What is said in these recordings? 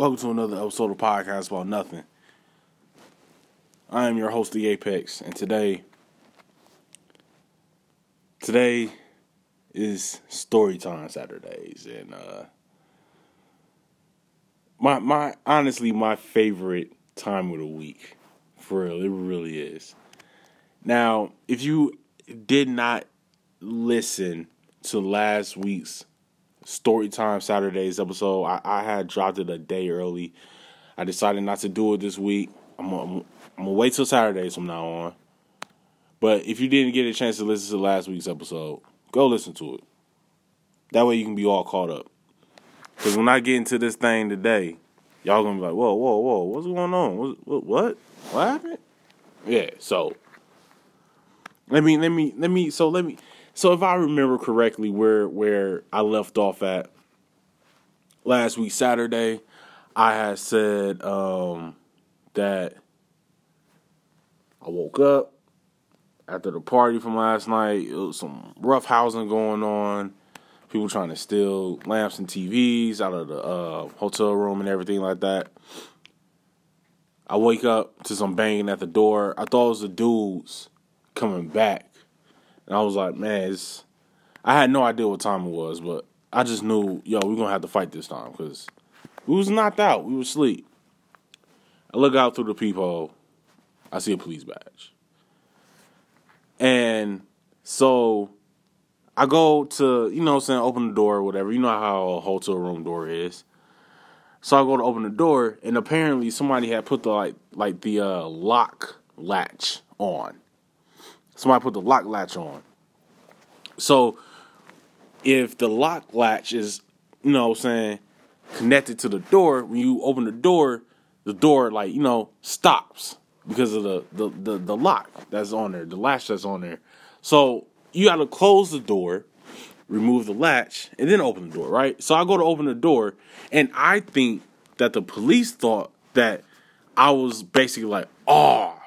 Welcome to another episode of Podcast About Nothing. I am your host, The Apex, and today, today is story time Saturdays, and uh, my my honestly my favorite time of the week, for real, it really is. Now, if you did not listen to last week's Storytime Saturdays episode. I, I had dropped it a day early. I decided not to do it this week. I'm gonna, I'm gonna wait till Saturdays from now on. But if you didn't get a chance to listen to last week's episode, go listen to it. That way you can be all caught up. Because when I get into this thing today, y'all gonna be like, whoa, whoa, whoa, what's going on? What, what, what, what happened? Yeah. So let me, let me, let me. So let me. So if I remember correctly, where where I left off at last week Saturday, I had said um, that I woke up after the party from last night. It was some rough housing going on. People trying to steal lamps and TVs out of the uh, hotel room and everything like that. I wake up to some banging at the door. I thought it was the dudes coming back and I was like, man, I had no idea what time it was, but I just knew, yo, we're gonna have to fight this time because we was knocked out. We was asleep. I look out through the peephole. I see a police badge, and so I go to, you know, I'm saying open the door or whatever. You know how a hotel room door is. So I go to open the door, and apparently somebody had put the like like the uh, lock latch on. Somebody put the lock latch on. So if the lock latch is, you know, what I'm saying connected to the door, when you open the door, the door like you know stops because of the the the, the lock that's on there, the latch that's on there. So you got to close the door, remove the latch, and then open the door, right? So I go to open the door, and I think that the police thought that I was basically like, oh,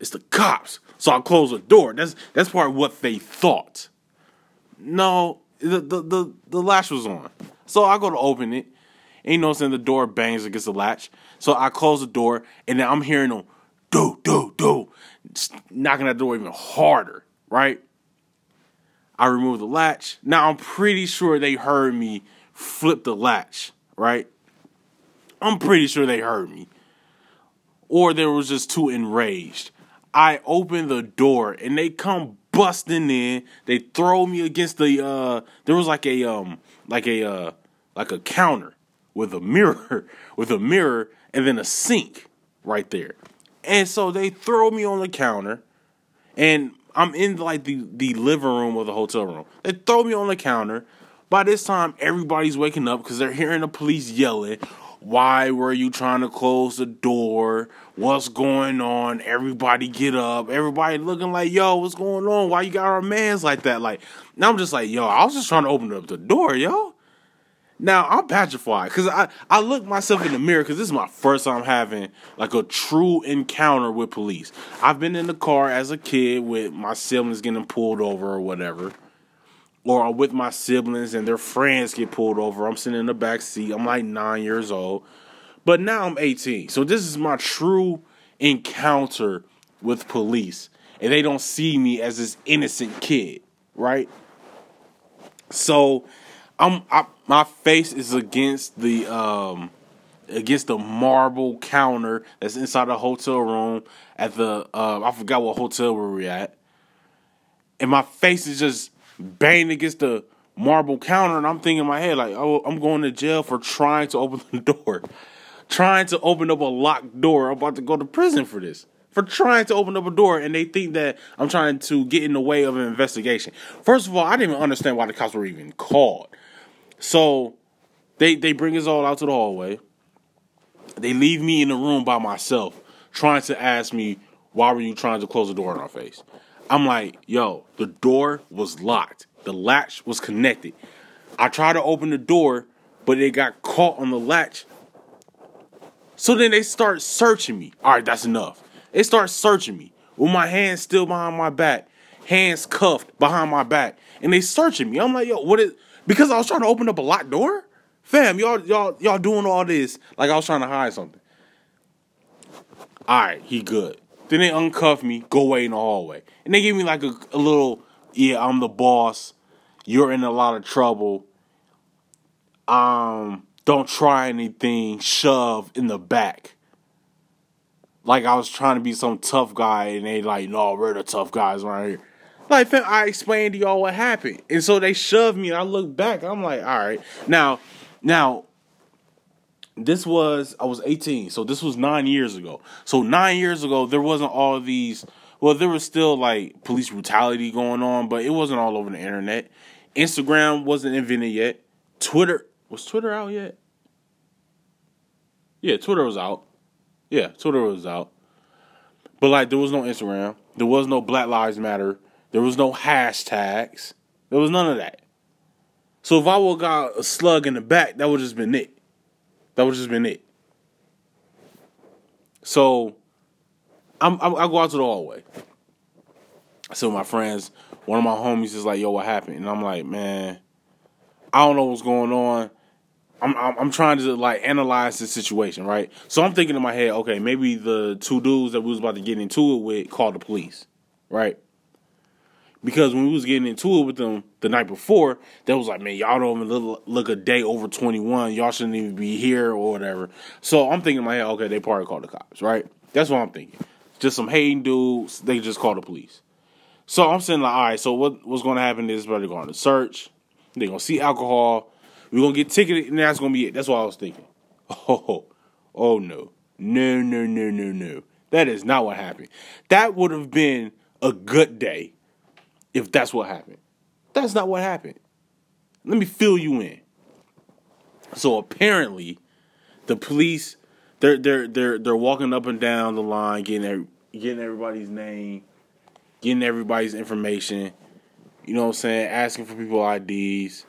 it's the cops. So I close the door. That's that's part of what they thought. No, the the the, the latch was on. So I go to open it. And you the door bangs against the latch. So I close the door and then I'm hearing them do, do, do, knocking that door even harder, right? I remove the latch. Now I'm pretty sure they heard me flip the latch, right? I'm pretty sure they heard me. Or they was just too enraged. I open the door and they come busting in. They throw me against the uh there was like a um like a uh like a counter with a mirror with a mirror and then a sink right there. And so they throw me on the counter and I'm in like the the living room of the hotel room. They throw me on the counter. By this time everybody's waking up cuz they're hearing the police yelling, why were you trying to close the door? What's going on? Everybody get up. Everybody looking like, yo, what's going on? Why you got our mans like that? Like, now I'm just like, yo, I was just trying to open up the door, yo. Now I'm petrified because I, I look myself in the mirror because this is my first time having like a true encounter with police. I've been in the car as a kid with my siblings getting pulled over or whatever or with my siblings and their friends get pulled over. I'm sitting in the back seat. I'm like nine years old. But now I'm 18. So this is my true encounter with police. And they don't see me as this innocent kid, right? So I'm I, my face is against the um against the marble counter that's inside the hotel room at the uh, I forgot what hotel we were at. And my face is just banging against the marble counter, and I'm thinking in my head like, oh, I'm going to jail for trying to open the door, trying to open up a locked door. I'm about to go to prison for this. For trying to open up a door, and they think that I'm trying to get in the way of an investigation. First of all, I didn't even understand why the cops were even called. So they they bring us all out to the hallway. They leave me in the room by myself, trying to ask me why were you trying to close the door in our face. I'm like, yo, the door was locked. The latch was connected. I tried to open the door, but it got caught on the latch. So then they start searching me. All right, that's enough. They start searching me with my hands still behind my back, hands cuffed behind my back, and they searching me. I'm like, yo, what is? Because I was trying to open up a locked door. fam, y'all y'all y'all doing all this like I was trying to hide something. All right, he good. Then they uncuff me, go away in the hallway, and they give me like a, a little, yeah, I'm the boss. You're in a lot of trouble. Um, don't try anything. Shove in the back. Like I was trying to be some tough guy, and they like, no, we're the tough guys around here. Like I explained to y'all what happened, and so they shoved me. And I look back, I'm like, all right, now, now this was I was 18, so this was nine years ago. So nine years ago, there wasn't all these. Well, there was still like police brutality going on, but it wasn't all over the internet. Instagram wasn't invented yet. Twitter was Twitter out yet? Yeah, Twitter was out. Yeah, Twitter was out. But like, there was no Instagram. There was no Black Lives Matter. There was no hashtags. There was none of that. So if I would got a slug in the back, that would just been it. That would just been it. So I'm, I'm I go out to the hallway. So my friends, one of my homies is like, "Yo, what happened?" And I'm like, "Man, I don't know what's going on. I'm, I'm, I'm trying to like analyze the situation, right? So I'm thinking in my head, okay, maybe the two dudes that we was about to get into it with called the police, right? Because when we was getting into it with them the night before, they was like, man, y'all don't even look, look a day over 21. Y'all shouldn't even be here or whatever. So I'm thinking in my head, okay, they probably called the cops, right? That's what I'm thinking. Just some hating dudes, they just called the police. So I'm saying like, all right, so what, what's going to happen is they're going to search. They're going to see alcohol. We're going to get ticketed, and that's going to be it. That's what I was thinking. Oh, oh no. No, no, no, no, no. That is not what happened. That would have been a good day if that's what happened. That's not what happened. Let me fill you in. So apparently, the police they're they're they're they're walking up and down the line, getting getting everybody's name, getting everybody's information. You know what I'm saying? Asking for people IDs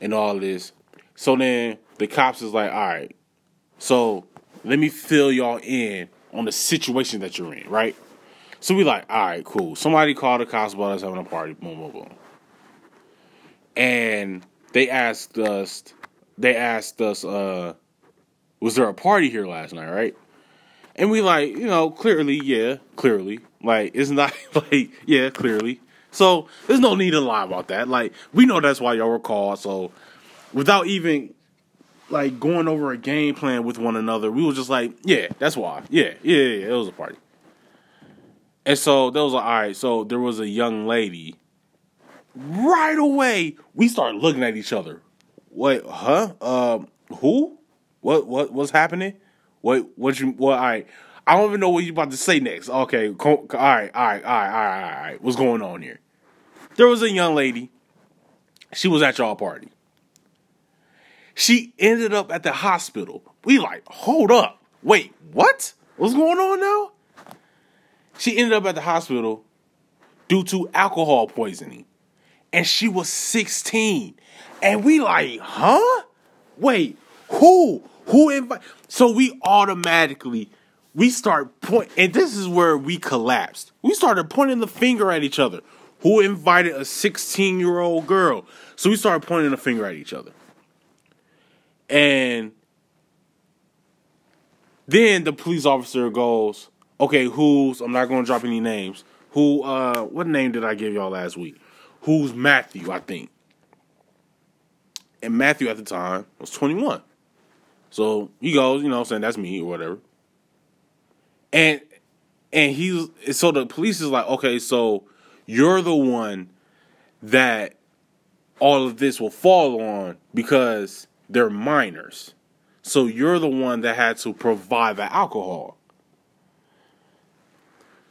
and all this. So then the cops is like, all right, so let me fill y'all in on the situation that you're in, right? So we like, all right, cool. Somebody called the cops about us having a party. Boom, boom, boom. And they asked us. They asked us, uh, was there a party here last night, right? And we like, you know, clearly, yeah, clearly. Like, it's not like, yeah, clearly. So there's no need to lie about that. Like, we know that's why y'all were called. So without even like going over a game plan with one another, we was just like, yeah, that's why. Yeah, yeah, yeah, it was a party. And so there was like, all right, so there was a young lady. Right away, we started looking at each other. Wait, huh? Um, who? What? What? What's happening? Wait, what you? What? All right. I don't even know what you about to say next. Okay, all right, all right, all right, all right, all right. What's going on here? There was a young lady. She was at y'all party. She ended up at the hospital. We like, hold up, wait, what? What's going on now? She ended up at the hospital due to alcohol poisoning. And she was 16. And we like, huh? Wait, who? Who invite? So we automatically we start point and this is where we collapsed. We started pointing the finger at each other. Who invited a 16 year old girl? So we started pointing the finger at each other. And then the police officer goes, okay, who's I'm not gonna drop any names. Who uh what name did I give y'all last week? Who's Matthew, I think. And Matthew at the time was 21. So he goes, you know, saying that's me or whatever. And and he's so the police is like, okay, so you're the one that all of this will fall on because they're minors. So you're the one that had to provide the alcohol.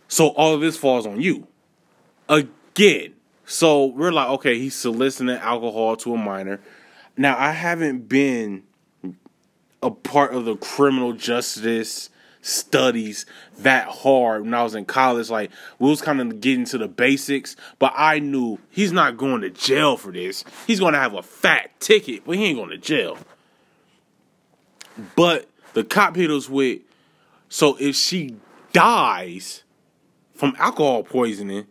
So all of this falls on you. Again. So we're like, okay, he's soliciting alcohol to a minor. Now I haven't been a part of the criminal justice studies that hard when I was in college. Like we was kind of getting to the basics, but I knew he's not going to jail for this. He's going to have a fat ticket, but he ain't going to jail. But the cop hit us with, so if she dies, from alcohol poisoning,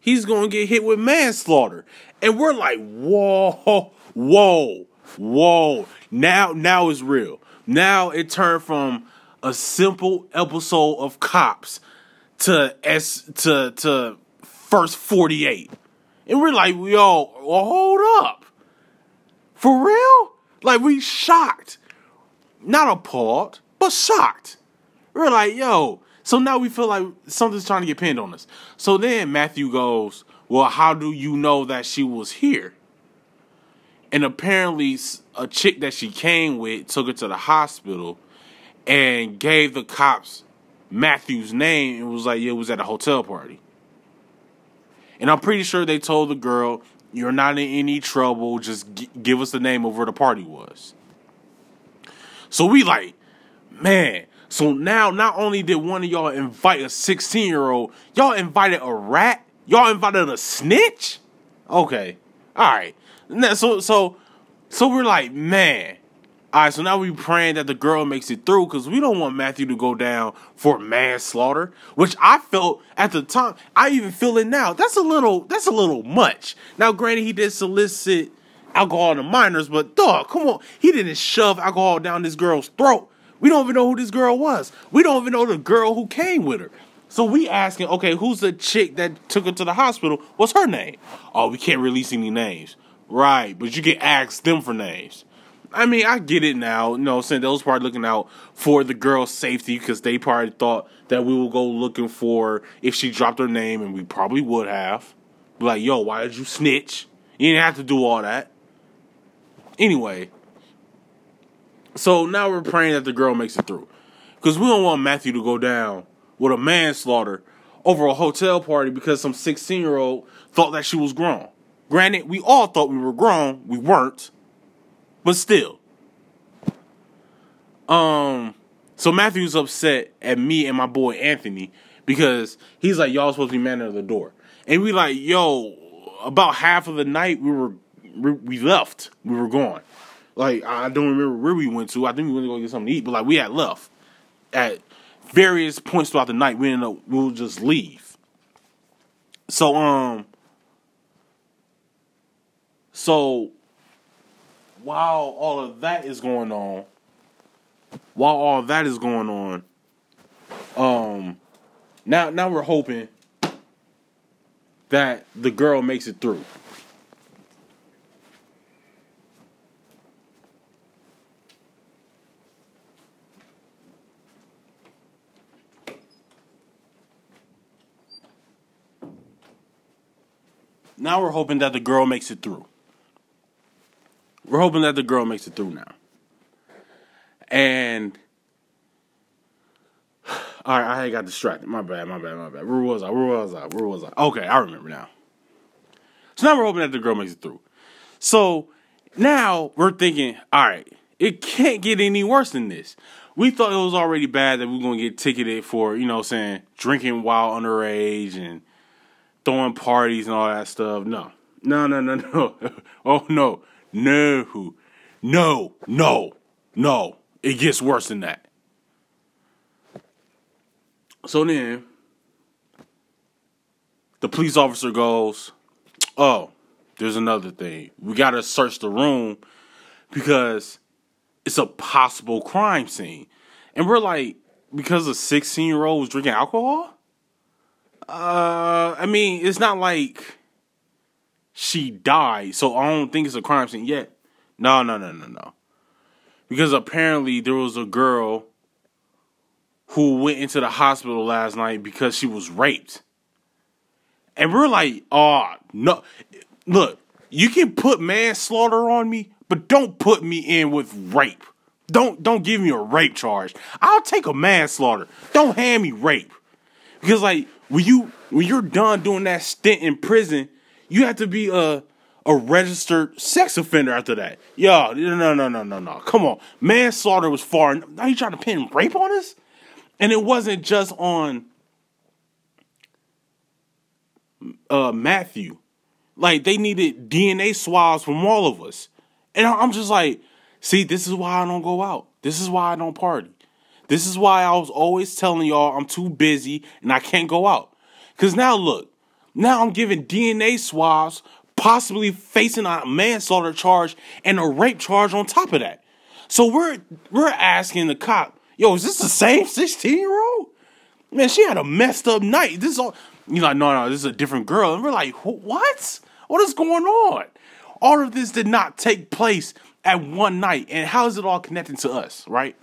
he's going to get hit with manslaughter. And we're like, whoa, whoa, whoa, now now it's real. Now it turned from a simple episode of cops to s to to first 48. And we're like, yo, well, hold up. For real? Like we shocked. Not appalled, but shocked. We're like, yo. So now we feel like something's trying to get pinned on us. So then Matthew goes, Well, how do you know that she was here? And apparently, a chick that she came with took her to the hospital and gave the cops Matthew's name and was like, Yeah, it was at a hotel party. And I'm pretty sure they told the girl, You're not in any trouble. Just g- give us the name of where the party was. So we like, man. So now, not only did one of y'all invite a 16 year old, y'all invited a rat. Y'all invited a snitch. Okay, all right. So so so we're like, man. All right, so now we praying that the girl makes it through because we don't want Matthew to go down for manslaughter, which I felt at the time. I even feel it now. That's a little. That's a little much. Now, granted, he did solicit alcohol to minors, but dog, come on, he didn't shove alcohol down this girl's throat. We don't even know who this girl was. We don't even know the girl who came with her. So we asking, okay, who's the chick that took her to the hospital? What's her name? Oh, we can't release any names. Right, but you can ask them for names. I mean, I get it now. You know, saying those probably looking out for the girl's safety because they probably thought that we would go looking for if she dropped her name, and we probably would have. Like, yo, why did you snitch? You didn't have to do all that. Anyway, so now we're praying that the girl makes it through. Because we don't want Matthew to go down with a manslaughter over a hotel party because some 16 year old thought that she was grown. Granted, we all thought we were grown. We weren't. But still. Um, so Matthew's upset at me and my boy Anthony because he's like, y'all supposed to be man at the door. And we like, yo, about half of the night we were we left. We were gone. Like I don't remember where we went to. I think we went to go get something to eat, but like we had left at various points throughout the night. We ended up we'll just leave. So um so while all of that is going on, while all that is going on, um now now we're hoping that the girl makes it through. Now we're hoping that the girl makes it through. We're hoping that the girl makes it through now. And all right, I got distracted. My bad, my bad, my bad. Where was I? Where was I? Where was I? Okay, I remember now. So now we're hoping that the girl makes it through. So now we're thinking, all right, it can't get any worse than this. We thought it was already bad that we are gonna get ticketed for, you know, saying drinking while underage and throwing parties and all that stuff. No, no, no, no, no. oh no, no, no, no, no. It gets worse than that. So then, the police officer goes, "Oh, there's another thing. We gotta search the room because it's a possible crime scene." And we're like, because a 16 year old was drinking alcohol? Uh, I mean, it's not like she died, so I don't think it's a crime scene yet. No, no, no, no, no. Because apparently there was a girl who went into the hospital last night because she was raped. And we're like, oh, no. Look, you can put manslaughter on me, but don't put me in with rape. Don't don't give me a rape charge. I'll take a manslaughter. Don't hand me rape. Because like when you when you're done doing that stint in prison, you have to be a a registered sex offender after that. Yo, no, no, no, no, no. Come on, manslaughter was far. Now you trying to pin rape on us, and it wasn't just on uh, Matthew. Like they needed DNA swabs from all of us, and I'm just like, see, this is why I don't go out. This is why I don't party. This is why I was always telling y'all I'm too busy and I can't go out. Cause now look, now I'm giving DNA swabs possibly facing a manslaughter charge and a rape charge on top of that. So we're we're asking the cop, yo, is this the same 16 year old? Man, she had a messed up night. This is all you like, no, no, this is a different girl. And we're like, what? What is going on? All of this did not take place at one night. And how is it all connected to us, right?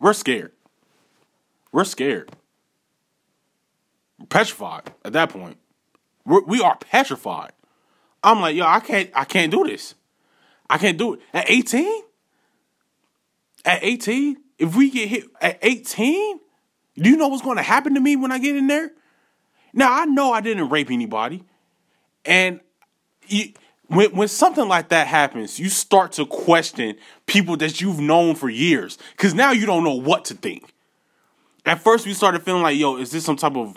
We're scared. We're scared. We're petrified at that point. We're, we are petrified. I'm like, yo, I can't, I can't do this. I can't do it at 18. At 18, if we get hit at 18, do you know what's going to happen to me when I get in there? Now I know I didn't rape anybody, and you, when when something like that happens, you start to question people that you've known for years because now you don't know what to think. At first, we started feeling like, yo, is this some type of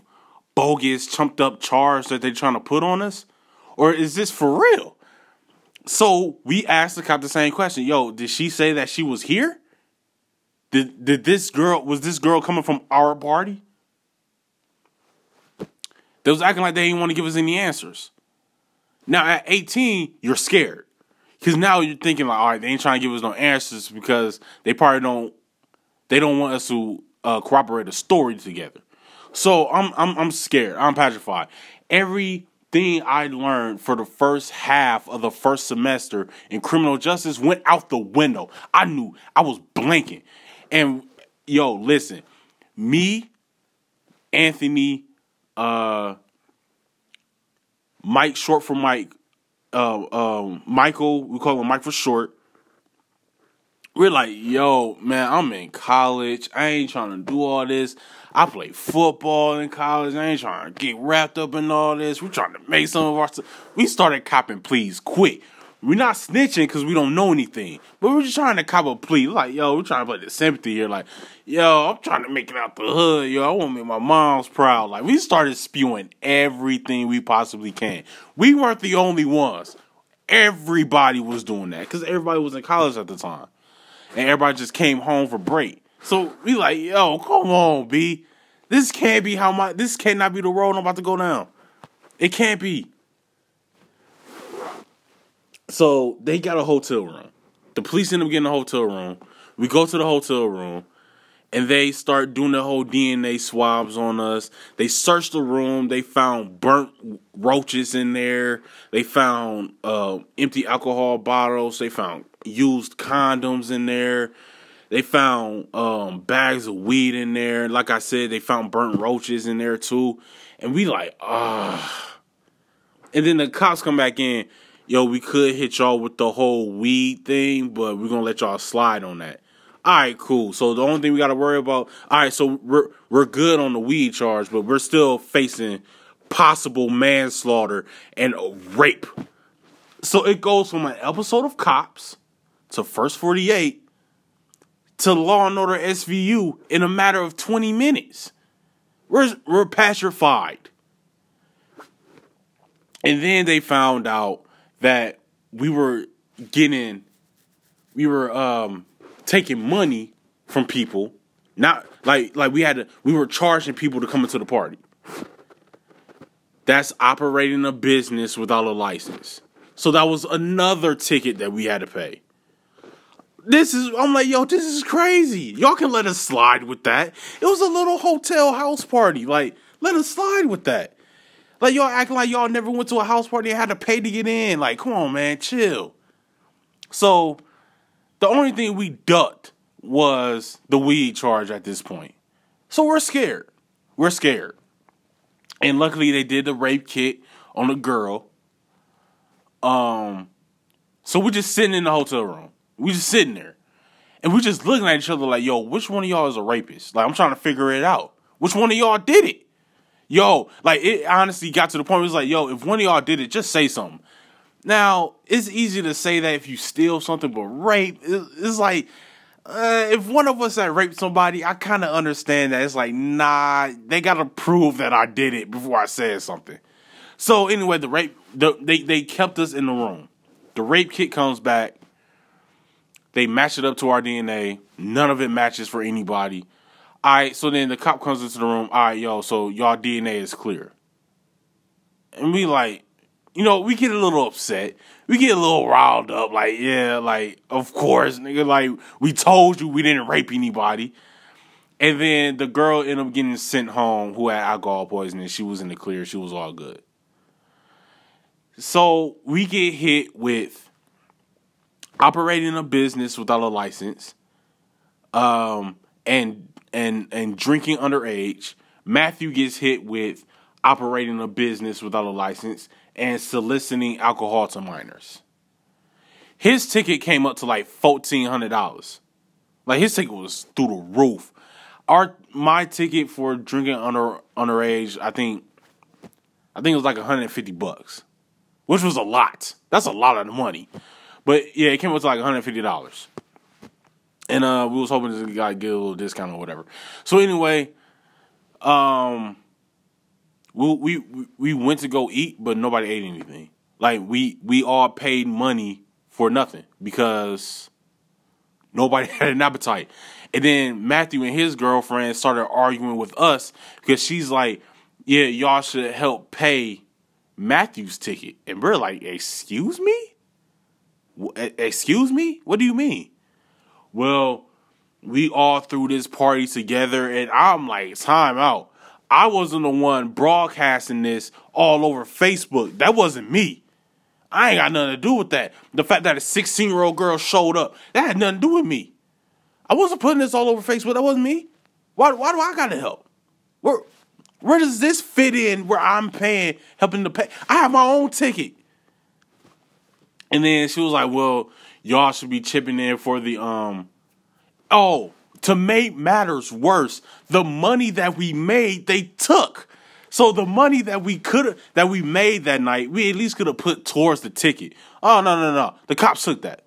bogus, chumped up charge that they're trying to put on us? Or is this for real? So we asked the cop the same question. Yo, did she say that she was here? Did did this girl was this girl coming from our party? They was acting like they didn't want to give us any answers. Now at 18, you're scared. Cause now you're thinking like, all right, they ain't trying to give us no answers because they probably don't they don't want us to uh, corroborate a story together. So I'm I'm I'm scared. I'm petrified. Everything I learned for the first half of the first semester in criminal justice went out the window. I knew I was blanking. And yo, listen, me, Anthony, uh, Mike, short for Mike, uh, um, Michael, we call him Mike for short, we're like, yo, man, I'm in college. I ain't trying to do all this. I play football in college. I ain't trying to get wrapped up in all this. We're trying to make some of our. We started copping please quick. We're not snitching because we don't know anything, but we're just trying to cop a plea. Like, yo, we're trying to put the sympathy here. Like, yo, I'm trying to make it out the hood. Yo, I want to make my mom's proud. Like, we started spewing everything we possibly can. We weren't the only ones. Everybody was doing that because everybody was in college at the time and everybody just came home for break. So we like, yo, come on, B. This can't be how my this cannot be the road I'm about to go down. It can't be. So they got a hotel room. The police end up getting a hotel room. We go to the hotel room and they start doing the whole DNA swabs on us. They searched the room. They found burnt roaches in there. They found uh, empty alcohol bottles. They found used condoms in there. They found um, bags of weed in there. Like I said, they found burnt roaches in there too. And we like, ah. And then the cops come back in. Yo, we could hit y'all with the whole weed thing, but we're gonna let y'all slide on that. All right, cool. So the only thing we got to worry about, all right, so we're we're good on the weed charge, but we're still facing possible manslaughter and rape. So it goes from an episode of Cops to First 48 to Law and Order SVU in a matter of 20 minutes. We're, we're petrified. And then they found out that we were getting, we were um, taking money from people. Not like like we had to, we were charging people to come into the party. That's operating a business without a license. So that was another ticket that we had to pay. This is I'm like, yo, this is crazy. Y'all can let us slide with that. It was a little hotel house party. Like, let us slide with that. Like y'all acting like y'all never went to a house party and had to pay to get in. Like, come on, man, chill. So the only thing we ducked was the weed charge at this point. So we're scared. We're scared. And luckily they did the rape kit on a girl. Um so we're just sitting in the hotel room. We just sitting there. And we're just looking at each other like, yo, which one of y'all is a rapist? Like I'm trying to figure it out. Which one of y'all did it? Yo, like it honestly got to the point where it was like, yo, if one of y'all did it, just say something. Now, it's easy to say that if you steal something, but rape, it's like, uh, if one of us had raped somebody, I kind of understand that. It's like, nah, they got to prove that I did it before I said something. So, anyway, the rape, the, they, they kept us in the room. The rape kit comes back. They match it up to our DNA. None of it matches for anybody. All right, so then the cop comes into the room. All right, yo, so y'all DNA is clear. And we like, you know, we get a little upset. We get a little riled up. Like, yeah, like, of course, nigga. Like, we told you we didn't rape anybody. And then the girl ended up getting sent home who had alcohol poisoning. She was in the clear. She was all good. So we get hit with operating a business without a license, um, and and and drinking underage. Matthew gets hit with operating a business without a license and soliciting alcohol to minors. His ticket came up to like fourteen hundred dollars. Like his ticket was through the roof. Our my ticket for drinking under underage, I think, I think it was like one hundred and fifty bucks, which was a lot. That's a lot of money. But yeah, it came up to like one hundred fifty dollars, and uh, we was hoping to like, get a little discount or whatever. So anyway, um, we we we went to go eat, but nobody ate anything. Like we we all paid money for nothing because nobody had an appetite. And then Matthew and his girlfriend started arguing with us because she's like, "Yeah, y'all should help pay Matthew's ticket." And we're like, "Excuse me? Excuse me? What do you mean?" Well, we all threw this party together, and I'm like, "Time out." I wasn't the one broadcasting this all over Facebook. That wasn't me. I ain't got nothing to do with that. The fact that a 16 year old girl showed up, that had nothing to do with me. I wasn't putting this all over Facebook. That wasn't me. Why, why do I got to help? Where, where does this fit in where I'm paying, helping to pay? I have my own ticket. And then she was like, well, y'all should be chipping in for the, um, oh, to make matters worse, the money that we made, they took. So the money that we could that we made that night, we at least could have put towards the ticket. Oh no, no, no. The cops took that.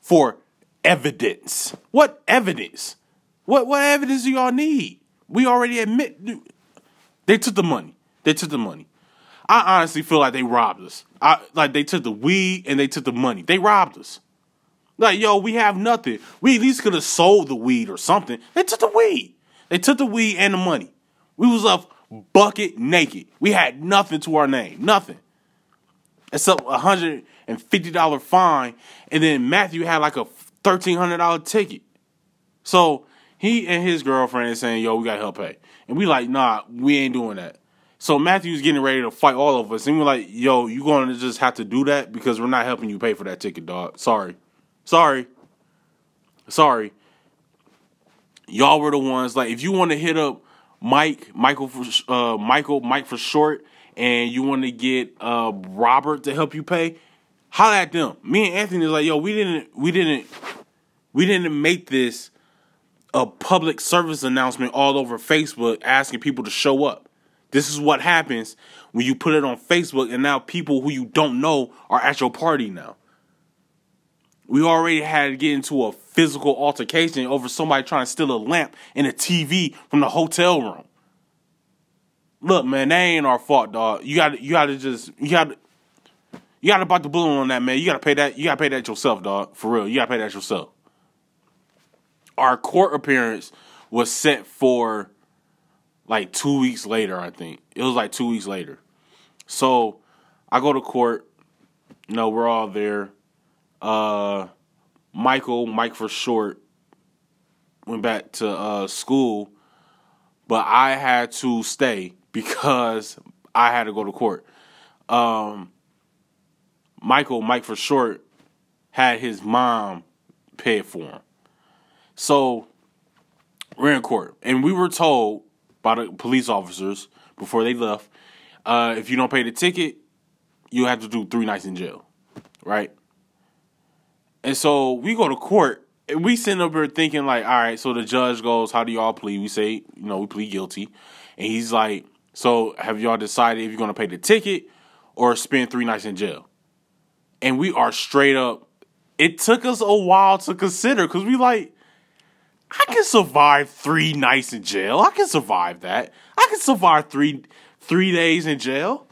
For evidence. What evidence? What what evidence do y'all need? We already admit they took the money. They took the money. I honestly feel like they robbed us. I like they took the weed and they took the money. They robbed us. Like, yo, we have nothing. We at least could have sold the weed or something. They took the weed. They took the weed and the money. We was up bucket naked. We had nothing to our name. Nothing. Except a hundred and fifty dollar fine. And then Matthew had like a thirteen hundred dollar ticket. So he and his girlfriend is saying, yo, we gotta help pay. And we like, nah, we ain't doing that. So Matthew's getting ready to fight all of us. And we're like, yo, you're gonna just have to do that because we're not helping you pay for that ticket, dog. Sorry. Sorry. Sorry. Y'all were the ones like if you want to hit up Mike, Michael for uh Michael, Mike for short, and you want to get uh Robert to help you pay, holla at them. Me and Anthony is like, yo, we didn't we didn't we didn't make this a public service announcement all over Facebook asking people to show up. This is what happens when you put it on Facebook and now people who you don't know are at your party now we already had to get into a physical altercation over somebody trying to steal a lamp and a TV from the hotel room. Look, man, that ain't our fault, dog. You got you got to just you got to you got to bite the bullet on that, man. You got to pay that. You got to pay that yourself, dog. For real, you got to pay that yourself. Our court appearance was set for like two weeks later. I think it was like two weeks later. So I go to court. You know, we're all there uh, Michael, Mike for short, went back to uh, school, but I had to stay because I had to go to court. Um, Michael, Mike for short, had his mom pay for him. So we're in court, and we were told by the police officers before they left, uh, if you don't pay the ticket, you have to do three nights in jail, right? And so we go to court and we sit up there thinking like, all right, so the judge goes, how do y'all plead? We say, you know, we plead guilty. And he's like, so have y'all decided if you're gonna pay the ticket or spend three nights in jail? And we are straight up. It took us a while to consider because we like, I can survive three nights in jail. I can survive that. I can survive three three days in jail.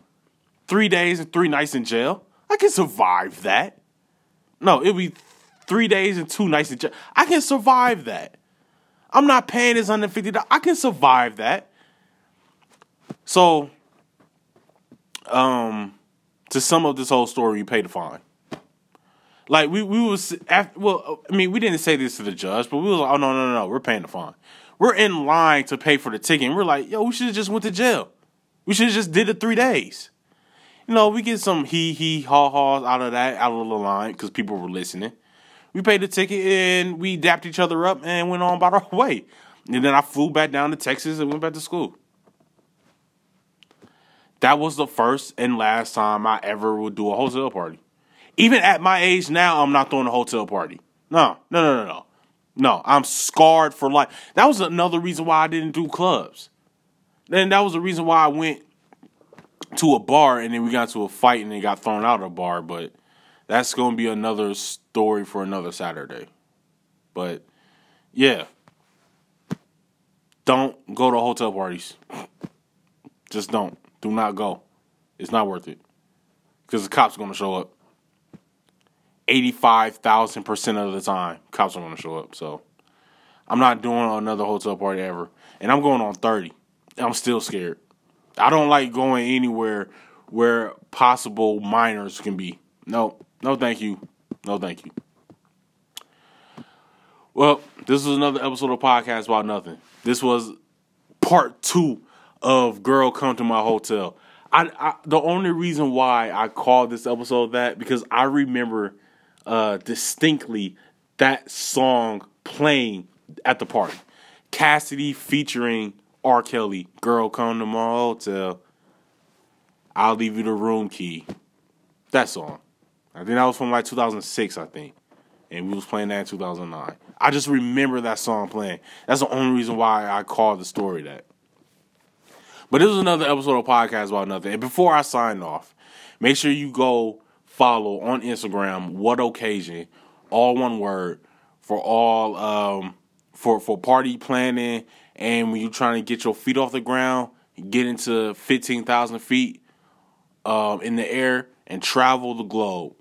Three days and three nights in jail. I can survive that. No, it'll be three days and two nights in jail. I can survive that. I'm not paying this hundred fifty dollars. I can survive that. So, um, to sum up this whole story, you pay the fine. Like we we was after, well, I mean, we didn't say this to the judge, but we was like, oh no no no we're paying the fine. We're in line to pay for the ticket. And we're like, yo, we should have just went to jail. We should have just did it three days. You know, we get some he he ha ha's out of that out of the line because people were listening. We paid the ticket and we dapped each other up and went on about our way. And then I flew back down to Texas and went back to school. That was the first and last time I ever would do a hotel party. Even at my age now, I'm not throwing a hotel party. No, no, no, no, no. No, I'm scarred for life. That was another reason why I didn't do clubs. Then that was the reason why I went to a bar and then we got to a fight and then got thrown out of a bar. But that's going to be another story for another Saturday. But yeah, don't go to hotel parties. Just don't. Do not go. It's not worth it. Because the cops going to show up. 85,000% of the time, cops are going to show up. So I'm not doing another hotel party ever. And I'm going on 30. I'm still scared. I don't like going anywhere where possible minors can be. No, no, thank you. No, thank you. Well, this was another episode of Podcast About Nothing. This was part two of Girl Come to My Hotel. I, I the only reason why I called this episode that because I remember uh, distinctly that song playing at the party. Cassidy featuring R. Kelly, Girl Come to My Hotel. I'll leave you the room key. That song. I think that was from like 2006, I think. And we was playing that in 2009. I just remember that song playing. That's the only reason why I called the story that. But this was another episode of Podcast About Nothing. And before I sign off, make sure you go follow on Instagram what occasion, all one word, for all um for for party planning and when you're trying to get your feet off the ground, get into fifteen thousand feet um in the air and travel the globe.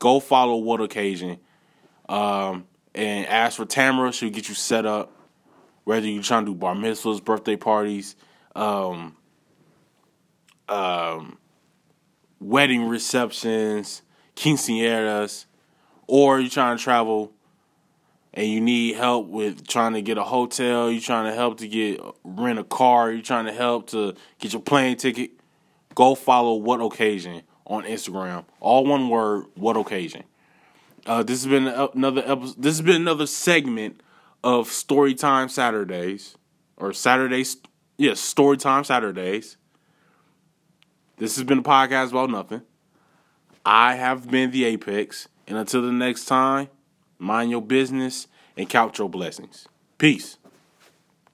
Go follow what occasion. Um and ask for Tamara, she'll get you set up. Whether you're trying to do bar mitzvahs, birthday parties, um, um, wedding receptions, quinceañeras, or you're trying to travel and you need help with trying to get a hotel, you're trying to help to get rent a car, you're trying to help to get your plane ticket, go follow What Occasion on Instagram. All one word, What Occasion. Uh, this has been another episode. This has been another segment of Storytime Saturdays or Saturdays. Yes, Storytime Saturdays. This has been a podcast about nothing. I have been the Apex, and until the next time, mind your business and count your blessings. Peace.